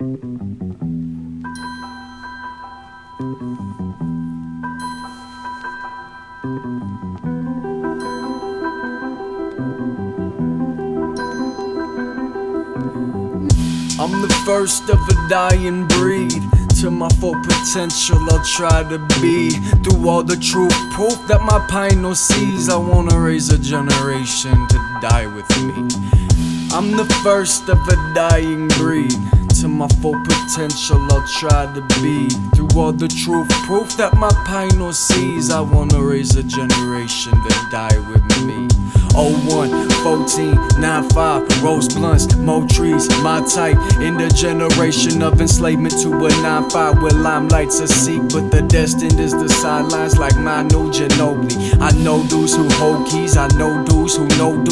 I'm the first of a dying breed. To my full potential, I'll try to be. Through all the truth, proof that my pine no sees. I wanna raise a generation to die with me. I'm the first of a dying breed. To my full potential, I'll try to be. Through all the truth, proof that my pine no sees. I wanna raise a generation to die with me. 01, 14, 95, rose blunts, mo trees, my type. In the generation of enslavement to a 9-5 where limelights a seek, but the destined is the sidelines like Manu Ginobili. I know dudes who hold keys, I know dudes who know dudes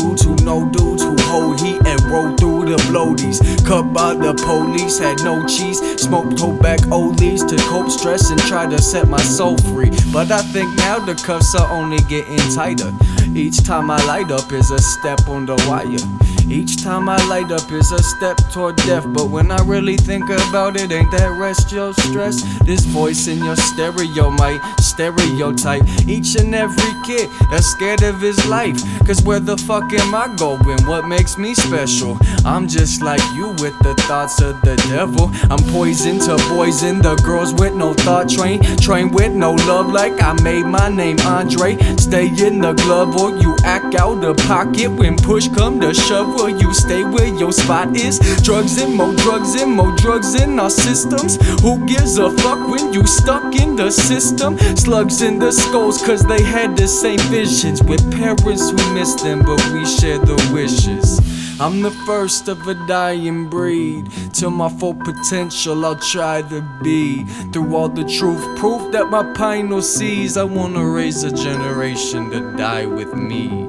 the bloaties. Cut by the police, had no cheese, smoked tobacco leaves to cope stress and try to set my soul free. But I think now the cuffs are only getting tighter. Each time I light up is a step on the wire. Each time I light up is a step toward death. But when I really think about it, ain't that rest your stress? This voice in your stereo might stereotype each and every kid that's scared of his life. Cause where the fuck am I going? What makes me special? I'm just like you with the thoughts of the devil. I'm poison to poison the girls with no thought train. Train with no love, like I made my name Andre. Stay in the glove or you act out of pocket when push come to shove. Will you stay where your spot is? Drugs and more drugs and more drugs in our systems. Who gives a fuck when you stuck in the system? Slugs in the skulls, cause they had the same visions. With parents who miss them, but we share the wishes. I'm the first of a dying breed. Till my full potential, I'll try to be. Through all the truth, proof that my pine no sees. I wanna raise a generation to die with me.